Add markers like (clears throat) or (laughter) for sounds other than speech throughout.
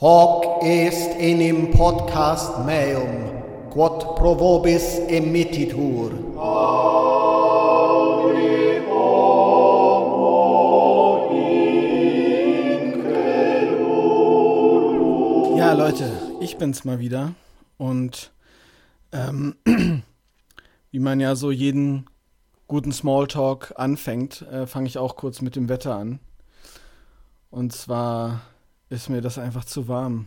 Hoc est enim podcast meum, quod pro vobis emittitur. Ja, Leute, ich bin's mal wieder. Und ähm, (clears throat) wie man ja so jeden guten Smalltalk anfängt, äh, fange ich auch kurz mit dem Wetter an. Und zwar ist mir das einfach zu warm.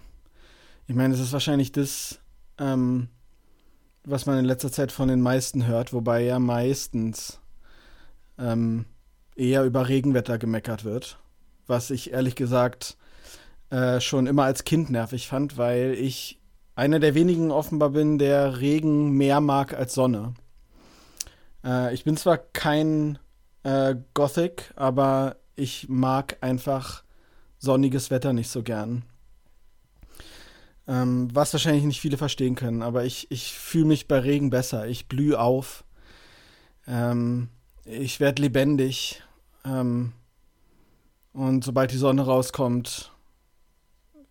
Ich meine, es ist wahrscheinlich das, ähm, was man in letzter Zeit von den meisten hört, wobei ja meistens ähm, eher über Regenwetter gemeckert wird. Was ich ehrlich gesagt äh, schon immer als Kind nervig fand, weil ich einer der wenigen offenbar bin, der Regen mehr mag als Sonne. Äh, ich bin zwar kein äh, Gothic, aber ich mag einfach sonniges Wetter nicht so gern. Ähm, was wahrscheinlich nicht viele verstehen können, aber ich, ich fühle mich bei Regen besser. Ich blühe auf. Ähm, ich werde lebendig. Ähm, und sobald die Sonne rauskommt,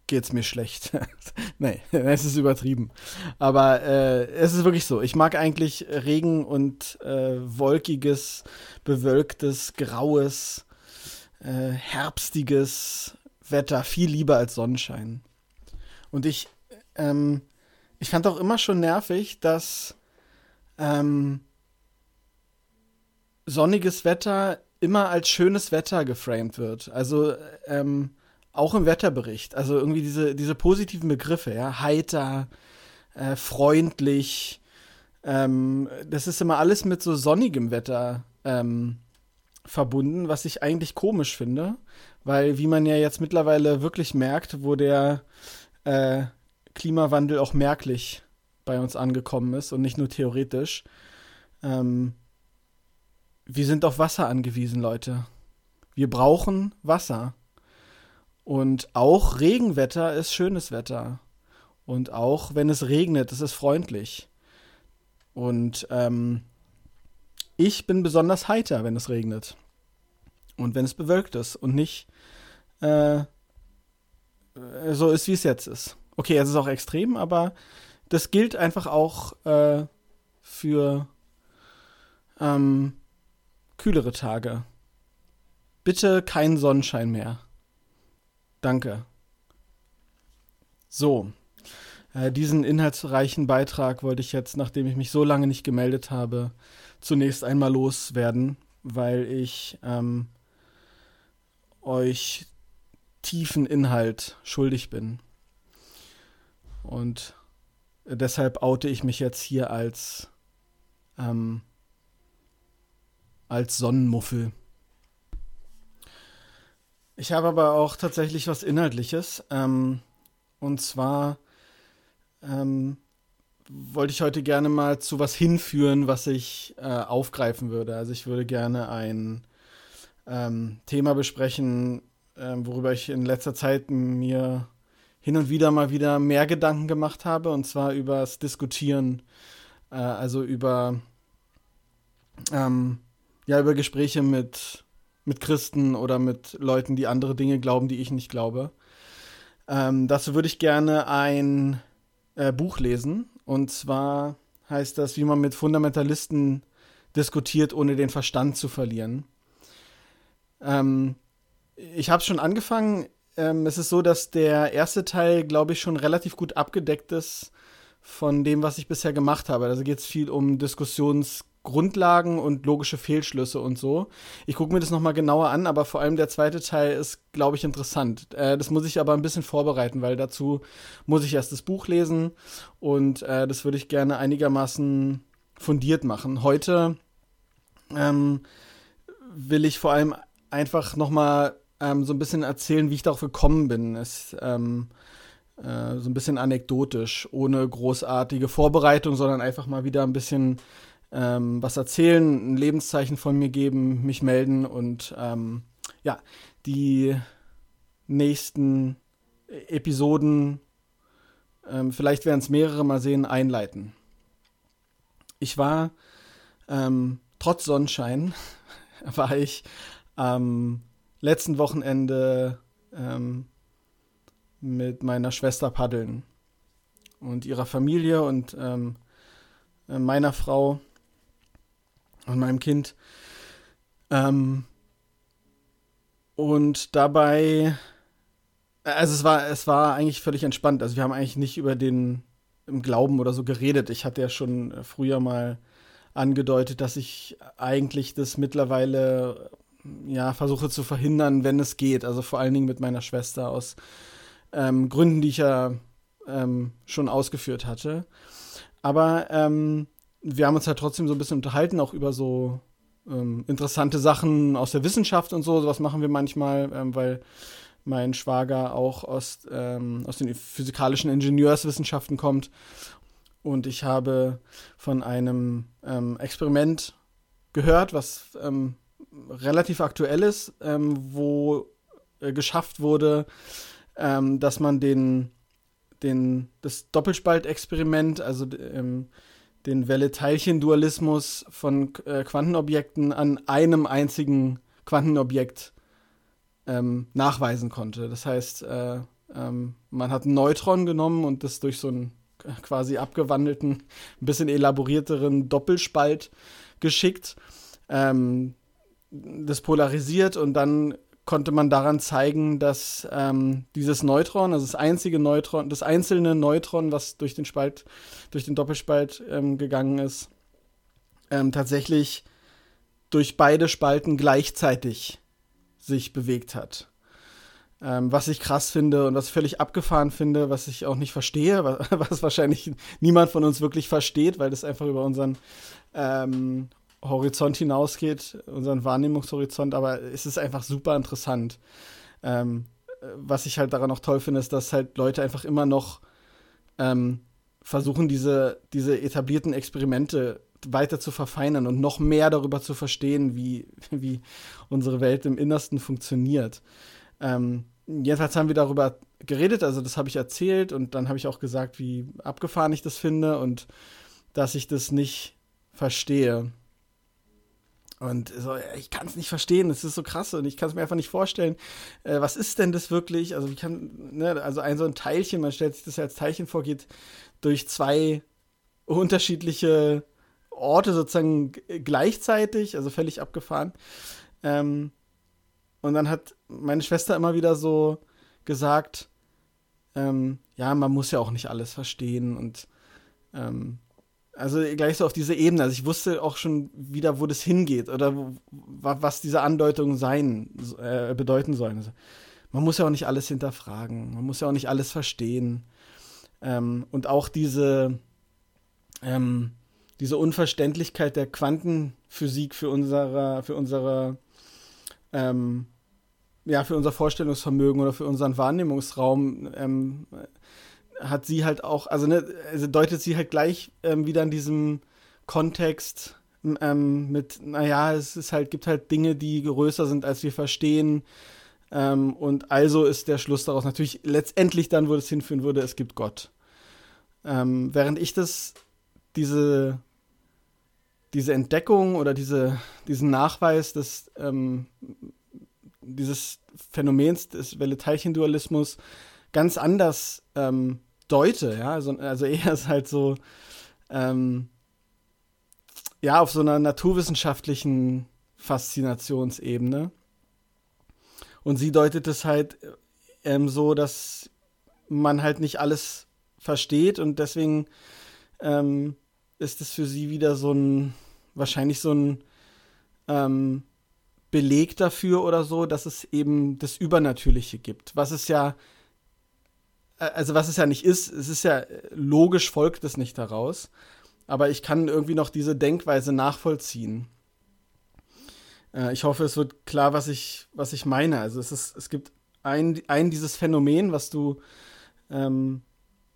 geht's mir schlecht. (laughs) nee, (laughs) es ist übertrieben. Aber äh, es ist wirklich so. Ich mag eigentlich Regen und äh, wolkiges, bewölktes, graues, äh, herbstiges Wetter viel lieber als Sonnenschein. Und ich, ähm, ich fand auch immer schon nervig, dass ähm, sonniges Wetter immer als schönes Wetter geframed wird. Also ähm, auch im Wetterbericht. Also irgendwie diese, diese positiven Begriffe, ja, heiter, äh, freundlich. Ähm, das ist immer alles mit so sonnigem Wetter ähm, verbunden, was ich eigentlich komisch finde, weil wie man ja jetzt mittlerweile wirklich merkt, wo der äh, Klimawandel auch merklich bei uns angekommen ist und nicht nur theoretisch. Ähm, wir sind auf Wasser angewiesen, Leute. Wir brauchen Wasser. Und auch Regenwetter ist schönes Wetter. Und auch wenn es regnet, ist es freundlich. Und ähm, ich bin besonders heiter, wenn es regnet. Und wenn es bewölkt ist und nicht äh, so ist, wie es jetzt ist. Okay, es ist auch extrem, aber das gilt einfach auch äh, für ähm, kühlere Tage. Bitte kein Sonnenschein mehr. Danke. So, äh, diesen inhaltsreichen Beitrag wollte ich jetzt, nachdem ich mich so lange nicht gemeldet habe, zunächst einmal loswerden, weil ich ähm, euch tiefen Inhalt schuldig bin. Und deshalb oute ich mich jetzt hier als ähm, als Sonnenmuffel. Ich habe aber auch tatsächlich was Inhaltliches. Ähm, und zwar ähm, wollte ich heute gerne mal zu was hinführen, was ich äh, aufgreifen würde. Also ich würde gerne ein ähm, Thema besprechen, äh, worüber ich in letzter Zeit mir hin und wieder mal wieder mehr Gedanken gemacht habe, und zwar über das Diskutieren, äh, also über, ähm, ja, über Gespräche mit, mit Christen oder mit Leuten, die andere Dinge glauben, die ich nicht glaube. Ähm, dazu würde ich gerne ein äh, Buch lesen. Und zwar heißt das, wie man mit Fundamentalisten diskutiert, ohne den Verstand zu verlieren. Ähm, ich habe schon angefangen. Ähm, es ist so, dass der erste Teil, glaube ich, schon relativ gut abgedeckt ist von dem, was ich bisher gemacht habe. Also geht es viel um Diskussions- Grundlagen und logische Fehlschlüsse und so. Ich gucke mir das nochmal genauer an, aber vor allem der zweite Teil ist, glaube ich, interessant. Äh, das muss ich aber ein bisschen vorbereiten, weil dazu muss ich erst das Buch lesen und äh, das würde ich gerne einigermaßen fundiert machen. Heute ähm, will ich vor allem einfach nochmal ähm, so ein bisschen erzählen, wie ich darauf gekommen bin. Es, ähm, äh, so ein bisschen anekdotisch, ohne großartige Vorbereitung, sondern einfach mal wieder ein bisschen ähm, was erzählen, ein Lebenszeichen von mir geben, mich melden und ähm, ja, die nächsten Episoden, ähm, vielleicht werden es mehrere mal sehen, einleiten. Ich war ähm, trotz Sonnenschein, (laughs) war ich am letzten Wochenende ähm, mit meiner Schwester paddeln und ihrer Familie und ähm, äh, meiner Frau und meinem Kind. Ähm, und dabei, also es war, es war eigentlich völlig entspannt. Also wir haben eigentlich nicht über den im Glauben oder so geredet. Ich hatte ja schon früher mal angedeutet, dass ich eigentlich das mittlerweile ja versuche zu verhindern, wenn es geht. Also vor allen Dingen mit meiner Schwester aus ähm, Gründen, die ich ja ähm, schon ausgeführt hatte. Aber ähm, wir haben uns halt trotzdem so ein bisschen unterhalten, auch über so ähm, interessante Sachen aus der Wissenschaft und so. Sowas machen wir manchmal, ähm, weil mein Schwager auch aus, ähm, aus den physikalischen Ingenieurswissenschaften kommt. Und ich habe von einem Experiment gehört, was ähm, relativ aktuell ist, ähm, wo äh, geschafft wurde, ähm, dass man den, den, das Doppelspaltexperiment, also ähm, den Welle-Teilchen-Dualismus von äh, Quantenobjekten an einem einzigen Quantenobjekt ähm, nachweisen konnte. Das heißt, äh, ähm, man hat ein Neutron genommen und das durch so einen quasi abgewandelten, ein (laughs) bisschen elaborierteren Doppelspalt geschickt, ähm, das polarisiert und dann konnte man daran zeigen, dass ähm, dieses Neutron, also das einzige Neutron, das einzelne Neutron, was durch den Spalt, durch den Doppelspalt ähm, gegangen ist, ähm, tatsächlich durch beide Spalten gleichzeitig sich bewegt hat. Ähm, was ich krass finde und was völlig abgefahren finde, was ich auch nicht verstehe, was, (laughs) was wahrscheinlich niemand von uns wirklich versteht, weil das einfach über unseren ähm, Horizont hinausgeht, unseren Wahrnehmungshorizont, aber es ist einfach super interessant. Ähm, was ich halt daran auch toll finde, ist, dass halt Leute einfach immer noch ähm, versuchen, diese, diese etablierten Experimente weiter zu verfeinern und noch mehr darüber zu verstehen, wie, (laughs) wie unsere Welt im Innersten funktioniert. Ähm, jedenfalls haben wir darüber geredet, also das habe ich erzählt und dann habe ich auch gesagt, wie abgefahren ich das finde und dass ich das nicht verstehe. Und so, ich kann es nicht verstehen, es ist so krass und ich kann es mir einfach nicht vorstellen. Äh, was ist denn das wirklich? Also, wie kann, ne, also ein so ein Teilchen, man stellt sich das ja als Teilchen vor, geht durch zwei unterschiedliche Orte sozusagen gleichzeitig, also völlig abgefahren. Ähm, und dann hat meine Schwester immer wieder so gesagt, ähm, ja, man muss ja auch nicht alles verstehen und ähm, also gleich so auf diese Ebene. Also ich wusste auch schon wieder, wo das hingeht oder wo, was diese Andeutungen sein, äh, bedeuten sollen. Also man muss ja auch nicht alles hinterfragen, man muss ja auch nicht alles verstehen. Ähm, und auch diese, ähm, diese Unverständlichkeit der Quantenphysik für unsere, für unsere, ähm, ja, für unser Vorstellungsvermögen oder für unseren Wahrnehmungsraum ähm, hat sie halt auch, also, ne, also deutet sie halt gleich ähm, wieder in diesem Kontext ähm, mit, naja, es ist halt, gibt halt Dinge, die größer sind, als wir verstehen. Ähm, und also ist der Schluss daraus natürlich letztendlich dann, wo es hinführen würde, es gibt Gott. Ähm, während ich das, diese, diese Entdeckung oder diese, diesen Nachweis des, ähm, dieses Phänomens des Welle-Teilchen-Dualismus ganz anders ähm, deute, ja, also, also (laughs) eher ist halt so, ähm, ja, auf so einer naturwissenschaftlichen Faszinationsebene. Und sie deutet es halt ähm, so, dass man halt nicht alles versteht und deswegen ähm, ist es für sie wieder so ein, wahrscheinlich so ein ähm, Beleg dafür oder so, dass es eben das Übernatürliche gibt, was es ja also was es ja nicht ist, es ist ja logisch folgt es nicht daraus, aber ich kann irgendwie noch diese Denkweise nachvollziehen. Äh, ich hoffe, es wird klar, was ich, was ich meine. Also es, ist, es gibt ein, ein dieses Phänomen, was du ähm,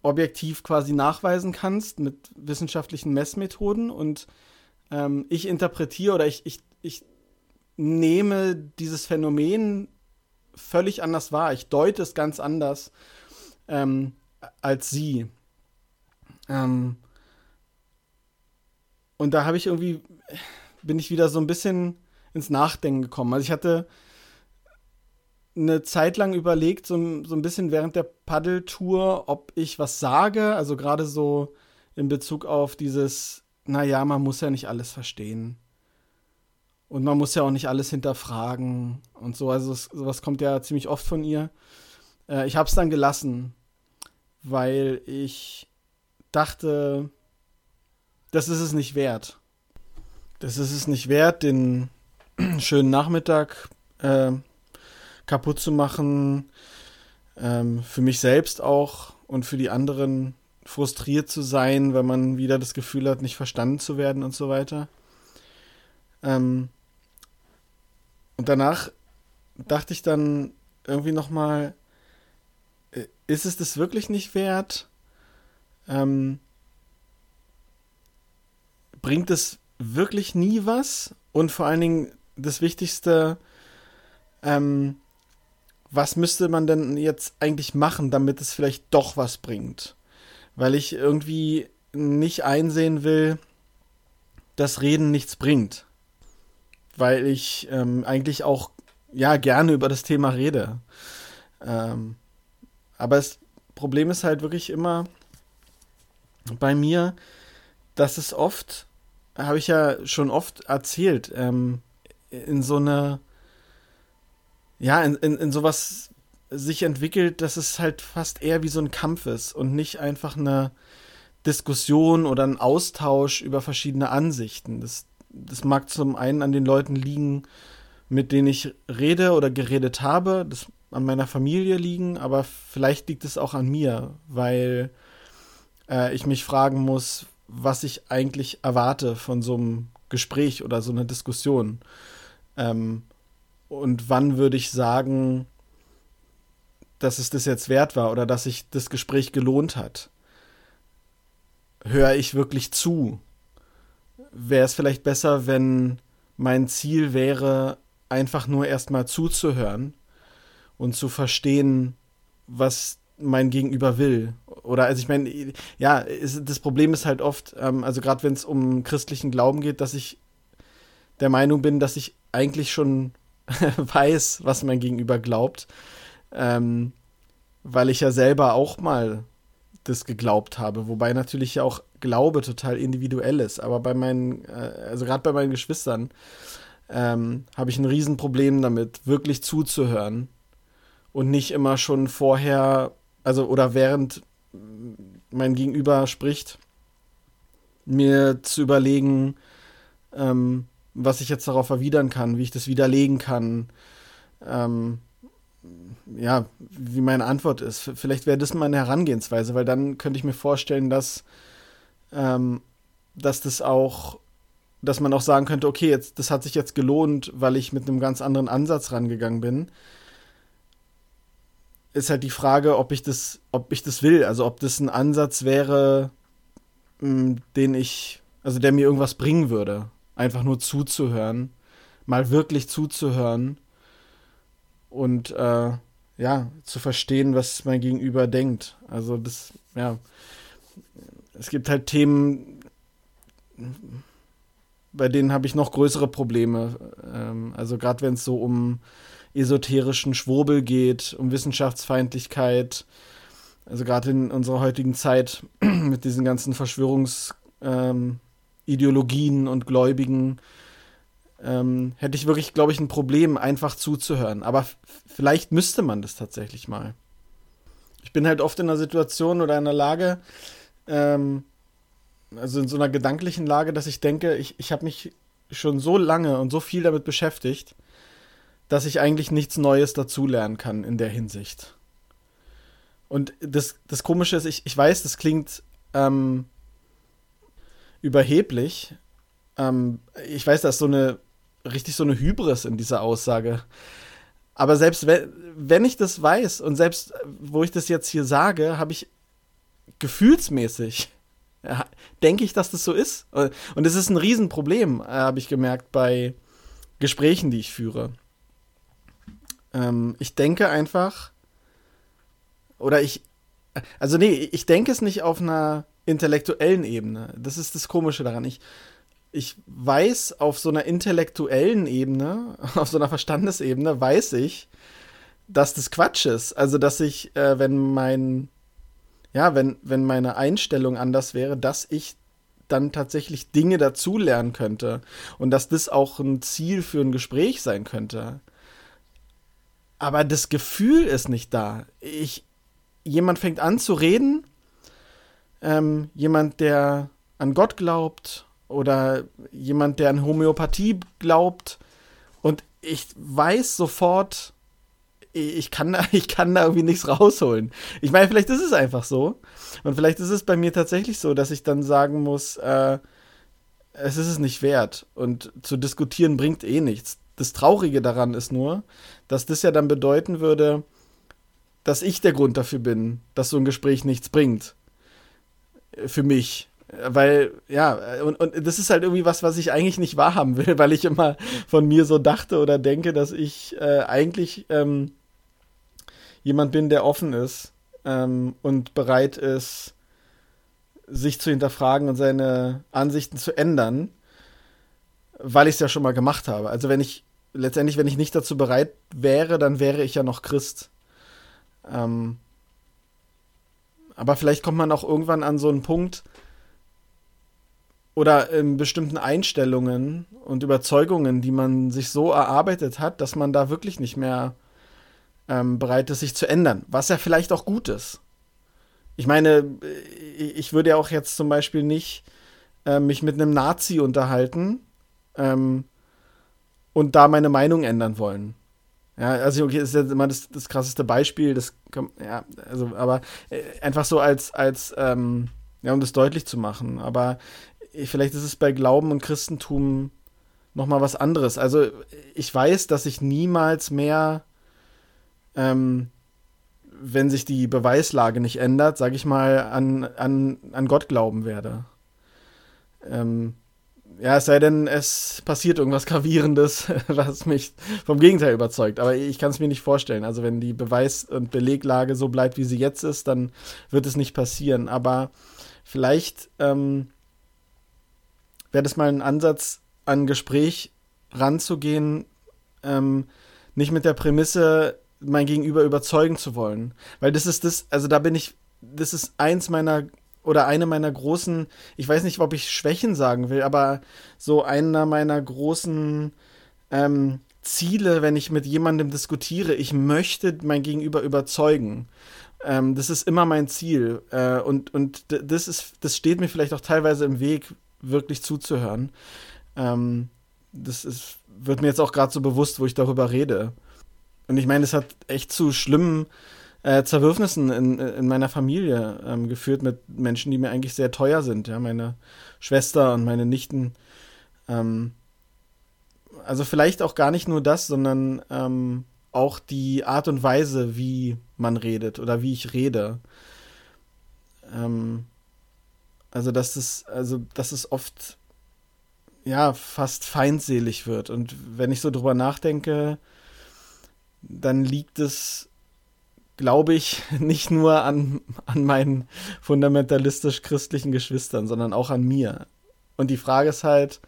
objektiv quasi nachweisen kannst mit wissenschaftlichen Messmethoden und ähm, ich interpretiere oder ich, ich, ich nehme dieses Phänomen völlig anders wahr. Ich deute es ganz anders ähm, als sie. Ähm, und da habe ich irgendwie, bin ich wieder so ein bisschen ins Nachdenken gekommen. Also ich hatte eine Zeit lang überlegt, so, so ein bisschen während der Paddeltour, ob ich was sage. Also gerade so in Bezug auf dieses, naja, man muss ja nicht alles verstehen. Und man muss ja auch nicht alles hinterfragen und so. Also sowas kommt ja ziemlich oft von ihr. Äh, ich habe es dann gelassen, weil ich dachte, das ist es nicht wert. Das ist es nicht wert, den (clears throat) schönen Nachmittag äh, kaputt zu machen. Ähm, für mich selbst auch und für die anderen frustriert zu sein, wenn man wieder das Gefühl hat, nicht verstanden zu werden und so weiter. Ähm, und danach dachte ich dann irgendwie noch mal, äh, ist es das wirklich nicht wert? Ähm, bringt es wirklich nie was? Und vor allen Dingen das Wichtigste, ähm, was müsste man denn jetzt eigentlich machen, damit es vielleicht doch was bringt? Weil ich irgendwie nicht einsehen will, dass Reden nichts bringt. Weil ich ähm, eigentlich auch ja gerne über das Thema rede. Ähm, aber das Problem ist halt wirklich immer bei mir, dass es oft, habe ich ja schon oft erzählt, ähm, in so eine ja, in, in, in sowas sich entwickelt, dass es halt fast eher wie so ein Kampf ist und nicht einfach eine Diskussion oder ein Austausch über verschiedene Ansichten. Das, das mag zum einen an den Leuten liegen, mit denen ich rede oder geredet habe, das an meiner Familie liegen, aber vielleicht liegt es auch an mir, weil äh, ich mich fragen muss, was ich eigentlich erwarte von so einem Gespräch oder so einer Diskussion. Ähm, und wann würde ich sagen, dass es das jetzt wert war oder dass sich das Gespräch gelohnt hat? Höre ich wirklich zu? Wäre es vielleicht besser, wenn mein Ziel wäre, einfach nur erstmal zuzuhören und zu verstehen, was mein Gegenüber will. Oder also ich meine, ja, ist, das Problem ist halt oft, ähm, also gerade wenn es um christlichen Glauben geht, dass ich der Meinung bin, dass ich eigentlich schon (laughs) weiß, was mein Gegenüber glaubt. Ähm, weil ich ja selber auch mal das geglaubt habe, wobei natürlich ja auch Glaube total individuell ist. Aber bei meinen, äh, also gerade bei meinen Geschwistern, ähm, habe ich ein Riesenproblem damit, wirklich zuzuhören und nicht immer schon vorher, also oder während mein Gegenüber spricht, mir zu überlegen, ähm, was ich jetzt darauf erwidern kann, wie ich das widerlegen kann. Ähm, ja, wie meine Antwort ist. Vielleicht wäre das meine Herangehensweise, weil dann könnte ich mir vorstellen, dass, ähm, dass das auch, dass man auch sagen könnte, okay, jetzt, das hat sich jetzt gelohnt, weil ich mit einem ganz anderen Ansatz rangegangen bin. Ist halt die Frage, ob ich das, ob ich das will, also ob das ein Ansatz wäre, mh, den ich, also der mir irgendwas bringen würde. Einfach nur zuzuhören, mal wirklich zuzuhören. Und äh, ja, zu verstehen, was mein Gegenüber denkt. Also das, ja, es gibt halt Themen, bei denen habe ich noch größere Probleme. Ähm, also gerade wenn es so um esoterischen Schwurbel geht, um Wissenschaftsfeindlichkeit, also gerade in unserer heutigen Zeit (clears throat) mit diesen ganzen Verschwörungs ähm, und Gläubigen, ähm, hätte ich wirklich, glaube ich, ein Problem, einfach zuzuhören. Aber vielleicht müsste man das tatsächlich mal. Ich bin halt oft in einer Situation oder in einer Lage, ähm, also in so einer gedanklichen Lage, dass ich denke, ich, ich habe mich schon so lange und so viel damit beschäftigt, dass ich eigentlich nichts Neues dazulernen kann in der Hinsicht. Und das, das Komische ist, ich, ich weiß, das klingt ähm, überheblich. Ähm, ich weiß, da ist so eine richtig so eine Hybris in dieser Aussage. Aber selbst wenn, wenn ich das weiß und selbst wo ich das jetzt hier sage, habe ich gefühlsmäßig ja, denke ich, dass das so ist. Und es ist ein Riesenproblem, äh, habe ich gemerkt bei Gesprächen, die ich führe. Ähm, ich denke einfach, oder ich, also nee, ich denke es nicht auf einer intellektuellen Ebene. Das ist das Komische daran. Ich, ich weiß auf so einer intellektuellen Ebene, (laughs) auf so einer Verstandesebene, weiß ich, dass das Quatsch ist. Also, dass ich, äh, wenn mein, ja, wenn, wenn meine Einstellung anders wäre, dass ich dann tatsächlich Dinge dazulernen könnte und dass das auch ein Ziel für ein Gespräch sein könnte. Aber das Gefühl ist nicht da. Ich, jemand fängt an zu reden, ähm, jemand, der an Gott glaubt oder jemand, der an Homöopathie glaubt und ich weiß sofort, ich kann, da, (laughs) ich kann da irgendwie nichts rausholen. Ich meine, vielleicht ist es einfach so. Und vielleicht ist es bei mir tatsächlich so, dass ich dann sagen muss, äh, es ist es nicht wert. Und zu diskutieren bringt eh nichts. Das Traurige daran ist nur, dass das ja dann bedeuten würde, dass ich der Grund dafür bin, dass so ein Gespräch nichts bringt. Für mich. Weil, ja, und, und das ist halt irgendwie was, was ich eigentlich nicht wahrhaben will, (laughs) weil ich immer von mir so dachte oder denke, dass ich äh, eigentlich ähm, jemand bin, der offen ist ähm, und bereit ist, sich zu hinterfragen und seine Ansichten zu ändern, weil ich es ja schon mal gemacht habe. Also wenn ich letztendlich, wenn ich nicht dazu bereit wäre, dann wäre ich ja noch Christ. Ähm, aber vielleicht kommt man auch irgendwann an so einen Punkt oder in bestimmten Einstellungen und Überzeugungen, die man sich so erarbeitet hat, dass man da wirklich nicht mehr ähm, bereit ist, sich zu ändern, was ja vielleicht auch gut ist. Ich meine, äh, ich würde ja auch jetzt zum Beispiel nicht äh, mich mit einem Nazi unterhalten ähm, und da meine Meinung ändern wollen. Ja, also okay, ist ja immer das, das krasseste Beispiel, das ja, also, aber äh, einfach so als, als, ähm, ja, um das deutlich zu machen. Aber äh, vielleicht ist es bei Glauben und Christentum nochmal was anderes. Also ich weiß, dass ich niemals mehr ähm, wenn sich die Beweislage nicht ändert, sage ich mal, an, an, an Gott glauben werde. Ähm, ja, es sei denn, es passiert irgendwas Gravierendes, (laughs) was mich vom Gegenteil überzeugt. Aber ich kann es mir nicht vorstellen. Also wenn die Beweis- und Beleglage so bleibt, wie sie jetzt ist, dann wird es nicht passieren. Aber vielleicht ähm, wäre das mal ein Ansatz, an Gespräch ranzugehen, ähm, nicht mit der Prämisse, mein Gegenüber überzeugen zu wollen. Weil das ist das, also da bin ich, das ist eins meiner oder eine meiner großen, ich weiß nicht, ob ich Schwächen sagen will, aber so einer meiner großen ähm, Ziele, wenn ich mit jemandem diskutiere, ich möchte mein Gegenüber überzeugen. Ähm, das ist immer mein Ziel. Äh, und und das, ist, das steht mir vielleicht auch teilweise im Weg, wirklich zuzuhören. Ähm, das ist, wird mir jetzt auch gerade so bewusst, wo ich darüber rede. Und ich meine, es hat echt zu schlimmen äh, Zerwürfnissen in, in meiner Familie ähm, geführt mit Menschen, die mir eigentlich sehr teuer sind. Ja, meine Schwester und meine Nichten. Ähm, also vielleicht auch gar nicht nur das, sondern ähm, auch die Art und Weise, wie man redet oder wie ich rede. Ähm, also dass es, also dass es oft ja fast feindselig wird. Und wenn ich so drüber nachdenke, dann liegt es, glaube ich, (laughs) nicht nur an, an meinen fundamentalistisch-christlichen Geschwistern, sondern auch an mir. Und die Frage ist halt,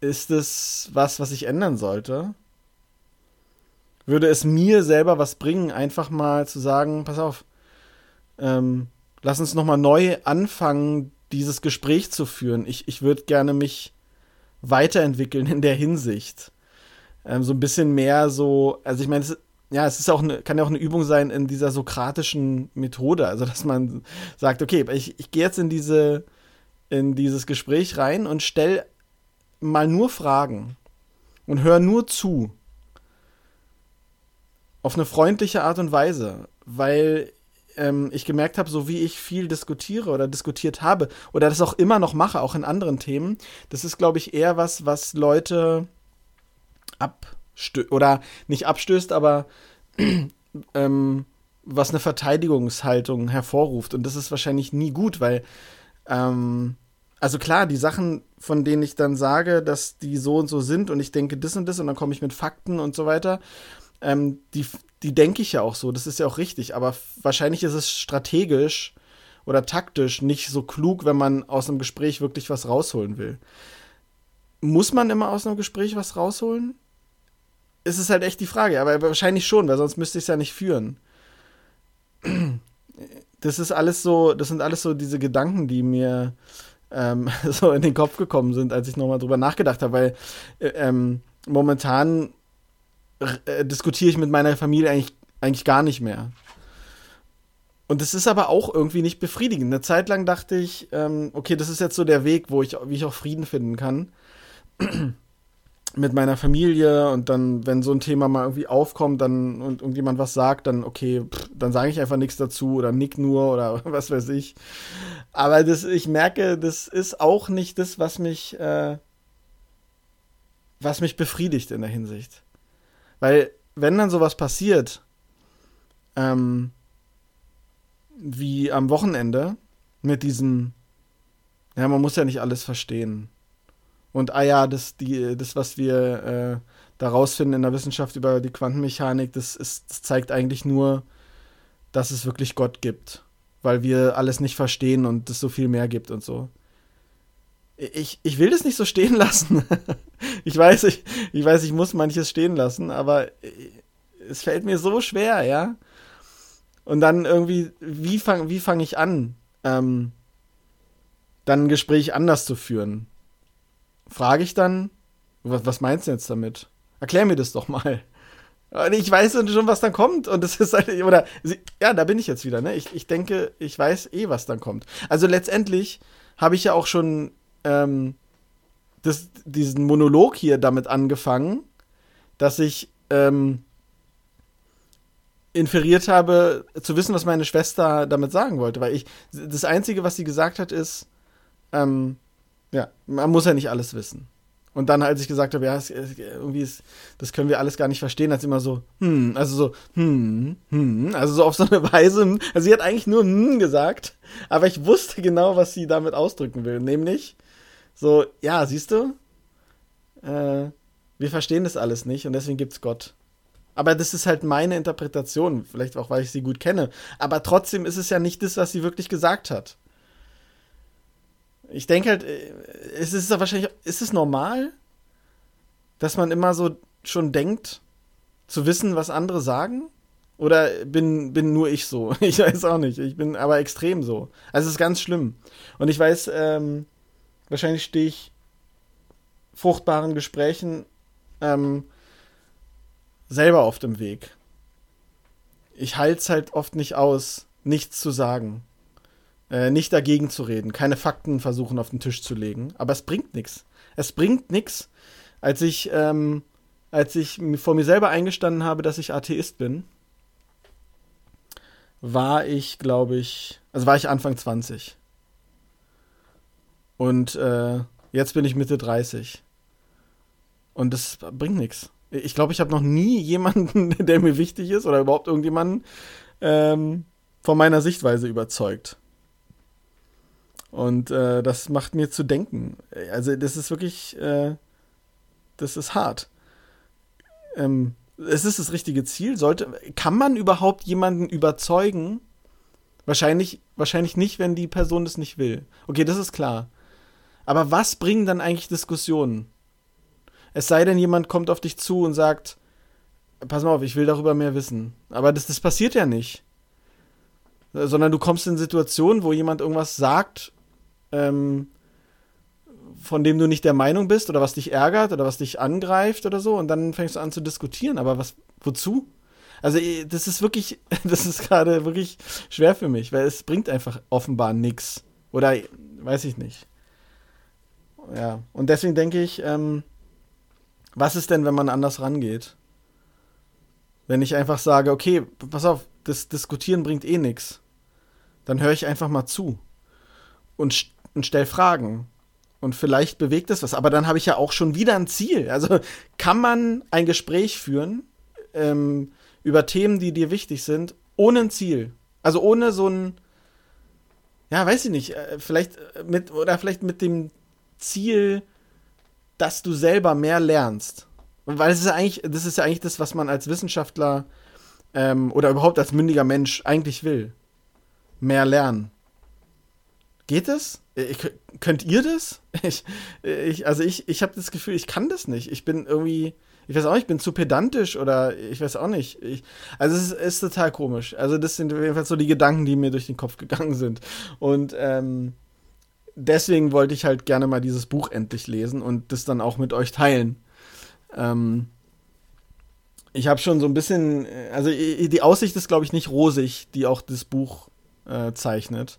ist es was, was ich ändern sollte? Würde es mir selber was bringen, einfach mal zu sagen, pass auf, ähm, lass uns nochmal neu anfangen, dieses Gespräch zu führen. Ich, ich würde gerne mich weiterentwickeln in der Hinsicht ähm, so ein bisschen mehr so, also ich meine, ja, es ist auch eine, kann ja auch eine Übung sein in dieser sokratischen Methode, also dass man sagt, okay, ich, ich gehe jetzt in diese, in dieses Gespräch rein und stell mal nur Fragen und hör nur zu. Auf eine freundliche Art und Weise, weil ähm, ich gemerkt habe, so wie ich viel diskutiere oder diskutiert habe oder das auch immer noch mache, auch in anderen Themen, das ist, glaube ich, eher was, was Leute abstößt, oder nicht abstößt, aber (clears throat) ähm, was eine Verteidigungshaltung hervorruft. Und das ist wahrscheinlich nie gut, weil, ähm, also klar, die Sachen, von denen ich dann sage, dass die so und so sind und ich denke das und das und dann komme ich mit Fakten und so weiter, ähm, die, die denke ich ja auch so, das ist ja auch richtig, aber wahrscheinlich ist es strategisch oder taktisch nicht so klug, wenn man aus einem Gespräch wirklich was rausholen will. Muss man immer aus einem Gespräch was rausholen? Ist es halt echt die Frage. Aber wahrscheinlich schon, weil sonst müsste ich es ja nicht führen. Das ist alles so, das sind alles so diese Gedanken, die mir ähm, (laughs) so in den Kopf gekommen sind, als ich nochmal drüber nachgedacht habe, weil äh, ähm, momentan äh, diskutiere ich mit meiner Familie eigentlich, eigentlich gar nicht mehr. Und es ist aber auch irgendwie nicht befriedigend. Eine Zeit lang dachte ich, ähm, okay, das ist jetzt so der Weg, wo ich, wie ich auch Frieden finden kann. Mit meiner Familie und dann, wenn so ein Thema mal irgendwie aufkommt, dann und irgendjemand was sagt, dann okay, pff, dann sage ich einfach nichts dazu oder nick nur oder (laughs) was weiß ich. Aber das, ich merke, das ist auch nicht das, was mich, äh, was mich befriedigt in der Hinsicht. Weil, wenn dann sowas passiert, ähm, wie am Wochenende mit diesem, ja, man muss ja nicht alles verstehen. Und ah ja, das, die, das was wir äh, da rausfinden in der Wissenschaft über die Quantenmechanik, das, ist, das zeigt eigentlich nur, dass es wirklich Gott gibt. Weil wir alles nicht verstehen und es so viel mehr gibt und so. Ich, ich will das nicht so stehen (laughs) lassen. ich weiß, ich, ich weiß, ich muss manches stehen lassen, aber es fällt mir so schwer, ja. Und dann irgendwie, wie fange wie fang ich an, ähm, dann ein Gespräch anders zu führen? Frage ich dann, was, was meinst du jetzt damit? Erklär mir das doch mal. Ich weiß schon, was dann kommt. Und das (laughs) ist halt, oder, ja, da bin ich jetzt wieder, ne? Ich, ich denke, ich weiß eh, was dann kommt. Also letztendlich habe ich ja auch schon ähm, das, diesen Monolog hier damit angefangen, dass ich ähm, inferiert habe, zu wissen, was meine Schwester damit sagen wollte. Weil ich, das Einzige, was sie gesagt hat, ist, ähm, ja, man muss ja nicht alles wissen. Und dann, als ich gesagt habe, ja, es, irgendwie ist, das können wir alles gar nicht verstehen, als immer so, hm, also so, hm, hm, also so auf so eine (laughs) Weise, also sie hat eigentlich nur hm gesagt, aber ich wusste genau, was sie damit ausdrücken will, nämlich so, ja, siehst du, äh, wir verstehen das alles nicht und deswegen gibt's Gott. Aber das ist halt meine Interpretation, vielleicht auch, weil ich sie gut kenne. Aber trotzdem ist es ja nicht das, was sie wirklich gesagt hat. Ich denke halt, äh, es ist wahrscheinlich, ist es normal, dass man immer so schon denkt, zu wissen, was andere sagen? Oder bin, bin nur ich so? (laughs) Ich weiß auch nicht. Ich bin aber extrem so. Also es ist ganz schlimm. Und ich weiß, ähm, wahrscheinlich stehe ich fruchtbaren Gesprächen ähm, selber auf dem Weg. Ich halte es halt oft nicht aus, nichts zu sagen. Äh, nicht dagegen zu reden, keine Fakten versuchen auf den Tisch zu legen. Aber es bringt nichts. Es bringt nichts. Als ich, ähm, als ich vor mir selber eingestanden habe, dass ich Atheist bin, war ich, glaube ich, also war ich Anfang 20. Und äh, jetzt bin ich Mitte 30. Und das bringt nichts. Ich glaube, ich habe noch nie jemanden, (laughs) der mir wichtig ist oder überhaupt irgendjemanden ähm, von meiner Sichtweise überzeugt. Und äh, das macht mir zu denken. Also das ist wirklich, äh, das ist hart. Ähm, es ist das richtige Ziel. Sollte, kann man überhaupt jemanden überzeugen? Wahrscheinlich, wahrscheinlich nicht, wenn die Person das nicht will. Okay, das ist klar. Aber was bringen dann eigentlich Diskussionen? Es sei denn, jemand kommt auf dich zu und sagt, pass mal auf, ich will darüber mehr wissen. Aber das, das passiert ja nicht. Sondern du kommst in Situationen, wo jemand irgendwas sagt, ähm, von dem du nicht der Meinung bist oder was dich ärgert oder was dich angreift oder so und dann fängst du an zu diskutieren. Aber was, wozu? Also, das ist wirklich, (laughs) das ist gerade wirklich schwer für mich, weil es bringt einfach offenbar nichts. Oder weiß ich nicht. Ja, und deswegen denke ich, ähm, was ist denn, wenn man anders rangeht? Wenn ich einfach sage, okay, pass auf, das Diskutieren bringt eh nichts. Dann höre ich einfach mal zu und, und stell Fragen. Und vielleicht bewegt es was. Aber dann habe ich ja auch schon wieder ein Ziel. Also kann man ein Gespräch führen ähm, über Themen, die dir wichtig sind, ohne ein Ziel. Also ohne so ein, ja, weiß ich nicht, äh, vielleicht mit, oder vielleicht mit dem Ziel, dass du selber mehr lernst. Weil es ist eigentlich, das ist ja eigentlich das, was man als Wissenschaftler ähm, oder überhaupt als mündiger Mensch eigentlich will. Mehr lernen. Geht das? Ich, könnt ihr das? (laughs) Ich, ich, also ich, ich habe das Gefühl, ich kann das nicht. Ich bin irgendwie, Ich weiß auch nicht, ich bin zu pedantisch oder ich weiß auch nicht. Ich, also es ist, ist, total komisch. Also das sind jedenfalls so die Gedanken, die mir durch den Kopf gegangen sind. Und ähm, deswegen wollte ich halt gerne mal dieses Buch endlich lesen und das dann auch mit euch teilen. Ähm, ich habe schon so ein bisschen, also die Aussicht ist, glaube ich, nicht rosig, die auch das Buch äh, zeichnet.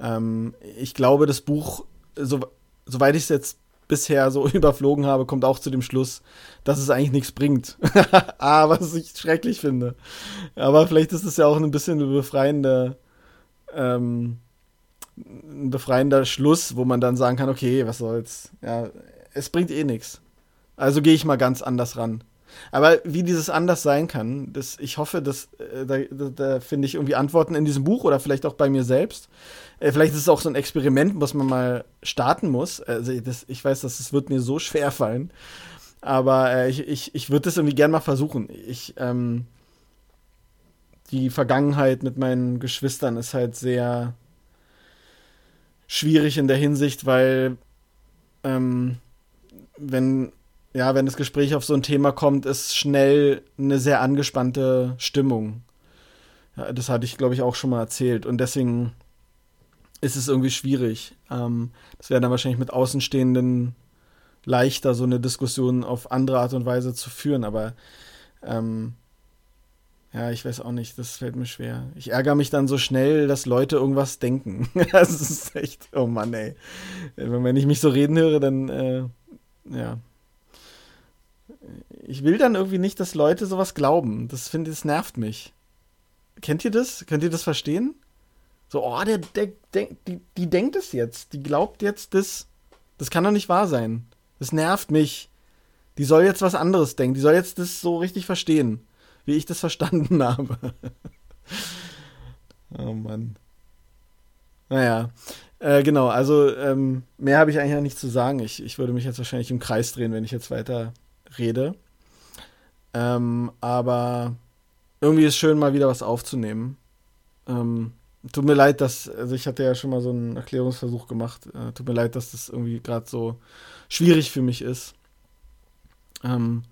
Ähm, ich glaube, das Buch, so, soweit ich es jetzt bisher so (laughs) überflogen habe, kommt auch zu dem Schluss, dass es eigentlich nichts bringt. (laughs) ah, was ich schrecklich finde. Aber vielleicht ist es ja auch ein bisschen ein befreiender, ähm, ein befreiender Schluss, wo man dann sagen kann, okay, was soll's. Ja, es bringt eh nichts. Also gehe ich mal ganz anders ran. Aber wie dieses anders sein kann, das, ich hoffe, dass, äh, da, da, da finde ich irgendwie Antworten in diesem Buch oder vielleicht auch bei mir selbst. Äh, vielleicht ist es auch so ein Experiment, was man mal starten muss. Also das, ich weiß, dass es wird mir so schwer fallen. Aber äh, ich, ich, ich würde das irgendwie gern mal versuchen. Ich, ähm, die Vergangenheit mit meinen Geschwistern ist halt sehr schwierig in der Hinsicht, weil ähm, wenn ja, wenn das Gespräch auf so ein Thema kommt, ist schnell eine sehr angespannte Stimmung. Ja, das hatte ich, glaube ich, auch schon mal erzählt. Und deswegen ist es irgendwie schwierig. Ähm, das wäre dann wahrscheinlich mit Außenstehenden leichter, so eine Diskussion auf andere Art und Weise zu führen. Aber ähm, ja, ich weiß auch nicht, das fällt mir schwer. Ich ärgere mich dann so schnell, dass Leute irgendwas denken. (laughs) das ist echt, oh Mann, ey. Wenn ich mich so reden höre, dann, äh, ja, ich will dann irgendwie nicht, dass Leute sowas glauben. Das finde ich, das nervt mich. Kennt ihr das? Könnt ihr das verstehen? So, oh, der, der, der die, die denkt es jetzt. Die glaubt jetzt das. Das kann doch nicht wahr sein. Das nervt mich. Die soll jetzt was anderes denken. Die soll jetzt das so richtig verstehen, wie ich das verstanden (laughs) habe. oh Mann. Naja. Äh, genau, also ähm, mehr habe ich eigentlich nicht zu sagen. Ich, ich würde mich jetzt wahrscheinlich im Kreis drehen, wenn ich jetzt weiter rede. Ähm, aber irgendwie ist schön, mal wieder was aufzunehmen. Ähm, tut mir leid, dass, also ich hatte ja schon mal so einen Erklärungsversuch gemacht. Äh, tut mir leid, dass das irgendwie gerade so schwierig für mich ist. Ähm,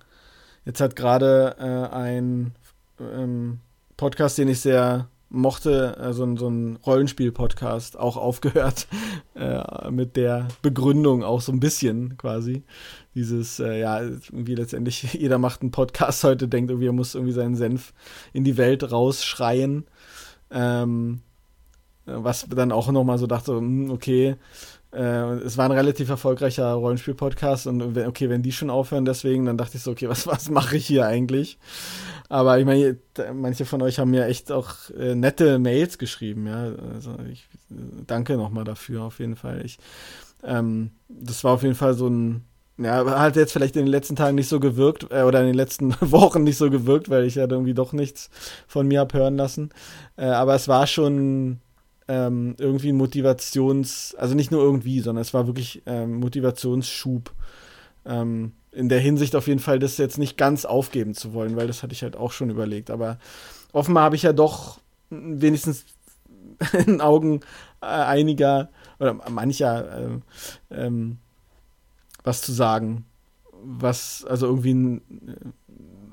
jetzt hat gerade äh, ein ähm, Podcast, den ich sehr mochte, äh, so, so ein Rollenspiel-Podcast, auch aufgehört (laughs) äh, mit der Begründung auch so ein bisschen quasi. Dieses, äh, ja, irgendwie letztendlich, (laughs) jeder macht einen Podcast heute, denkt irgendwie, er muss irgendwie seinen Senf in die Welt rausschreien. Ähm, was dann auch nochmal so dachte, hm, okay, es war ein relativ erfolgreicher Rollenspiel-Podcast und okay, wenn die schon aufhören deswegen, dann dachte ich so, okay, (laughs) was, was mache ich hier eigentlich? Aber ich meine, manche von euch haben mir echt auch äh, nette Mails geschrieben, ja. Also ich äh, danke nochmal dafür auf jeden Fall. Ich, ähm, das war auf jeden Fall so ein, ja, hat jetzt vielleicht in den letzten Tagen nicht so gewirkt, äh, oder in den letzten (laughs) Wochen nicht so gewirkt, weil ich ja irgendwie doch nichts von mir habe hören lassen. Äh, aber es war schon ähm, irgendwie ein Motivations-, also nicht nur irgendwie, sondern es war wirklich ähm, Motivationsschub. Ähm, in der Hinsicht auf jeden Fall, das jetzt nicht ganz aufgeben zu wollen, weil das hatte ich halt auch schon überlegt. Aber offenbar habe ich ja doch wenigstens (laughs) in den Augen äh, einiger oder mancher äh, ähm, was zu sagen. Was, also irgendwie ein,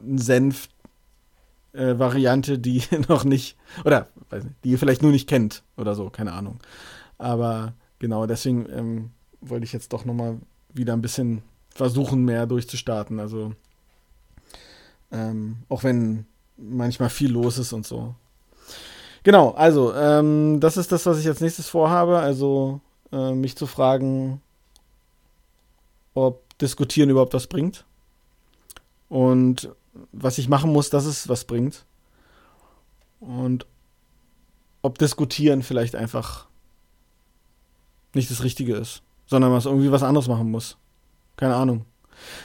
ein Senf äh, Variante, die (laughs) noch nicht, oder weiß nicht, die ihr vielleicht nur nicht kennt oder so, keine Ahnung. Aber genau, deswegen ähm, wollte ich jetzt doch nochmal wieder ein bisschen versuchen, mehr durchzustarten. Also, ähm, auch wenn manchmal viel los ist und so. Genau, also, ähm, das ist das, was ich als nächstes vorhabe. Also, äh, mich zu fragen, ob Diskutieren überhaupt was bringt. Und was ich machen muss, dass es was bringt. Und ob Diskutieren vielleicht einfach nicht das Richtige ist, sondern was irgendwie was anderes machen muss. Keine Ahnung.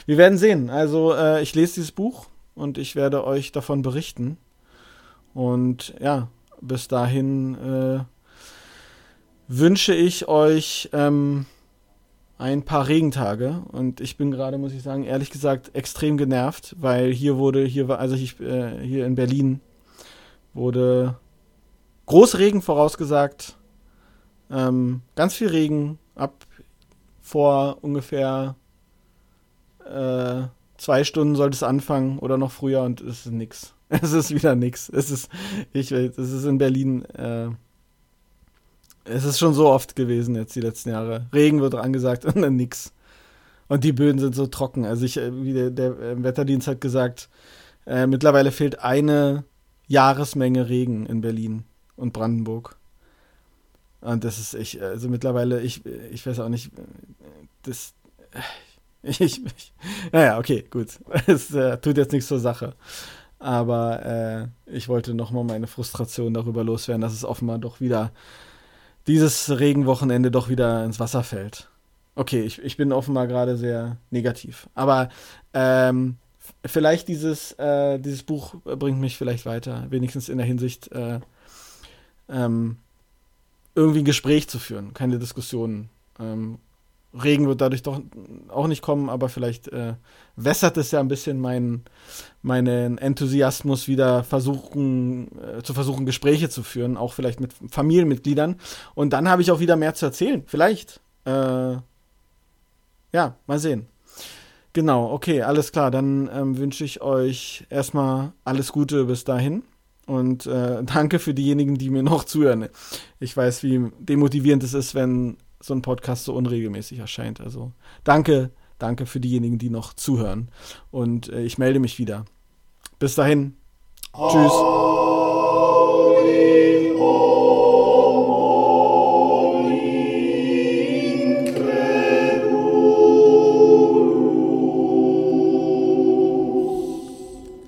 Wir werden sehen. Also äh, ich lese dieses Buch und ich werde euch davon berichten. Und ja, bis dahin äh, wünsche ich euch ähm, ein paar Regentage und ich bin gerade, muss ich sagen, ehrlich gesagt extrem genervt, weil hier wurde, hier war, also ich, äh, hier in Berlin wurde Großregen vorausgesagt, ähm, ganz viel Regen ab vor ungefähr äh, zwei Stunden sollte es anfangen oder noch früher und es ist nix. (laughs) Es ist wieder nix. Es ist, ich es ist in Berlin, äh, es ist schon so oft gewesen jetzt die letzten Jahre. Regen wird angesagt und dann nix. Und die Böden sind so trocken. Also ich, äh, wie der, der äh, Wetterdienst hat gesagt, äh, mittlerweile fehlt eine Jahresmenge Regen in Berlin und Brandenburg. Und das ist ich, also mittlerweile, ich, ich weiß auch nicht, das, (laughs) ich, ich naja, okay, gut. (laughs) Es äh, tut jetzt nichts zur Sache. Aber äh, ich wollte nochmal meine Frustration darüber loswerden, dass es offenbar doch wieder dieses Regenwochenende doch wieder ins Wasser fällt. Okay, ich, ich bin offenbar gerade sehr negativ. Aber ähm, vielleicht dieses, äh, dieses Buch bringt mich vielleicht weiter, wenigstens in der Hinsicht, äh, ähm, irgendwie ein Gespräch zu führen, keine Diskussionen. Ähm, Regen wird dadurch doch auch nicht kommen, aber vielleicht äh, wässert es ja ein bisschen meinen, meinen Enthusiasmus wieder versuchen, äh, zu versuchen, Gespräche zu führen, auch vielleicht mit Familienmitgliedern. Und dann habe ich auch wieder mehr zu erzählen. Vielleicht. Äh, ja, mal sehen. Genau, okay, alles klar. Dann ähm, wünsche ich euch erstmal alles Gute bis dahin. Und äh, (laughs) danke für diejenigen, die mir noch zuhören. Ich weiß, wie demotivierend es ist, wenn so ein Podcast so unregelmäßig erscheint. Also danke, danke für diejenigen, die noch zuhören. Und äh, ich melde mich wieder. Bis dahin. Tschüss.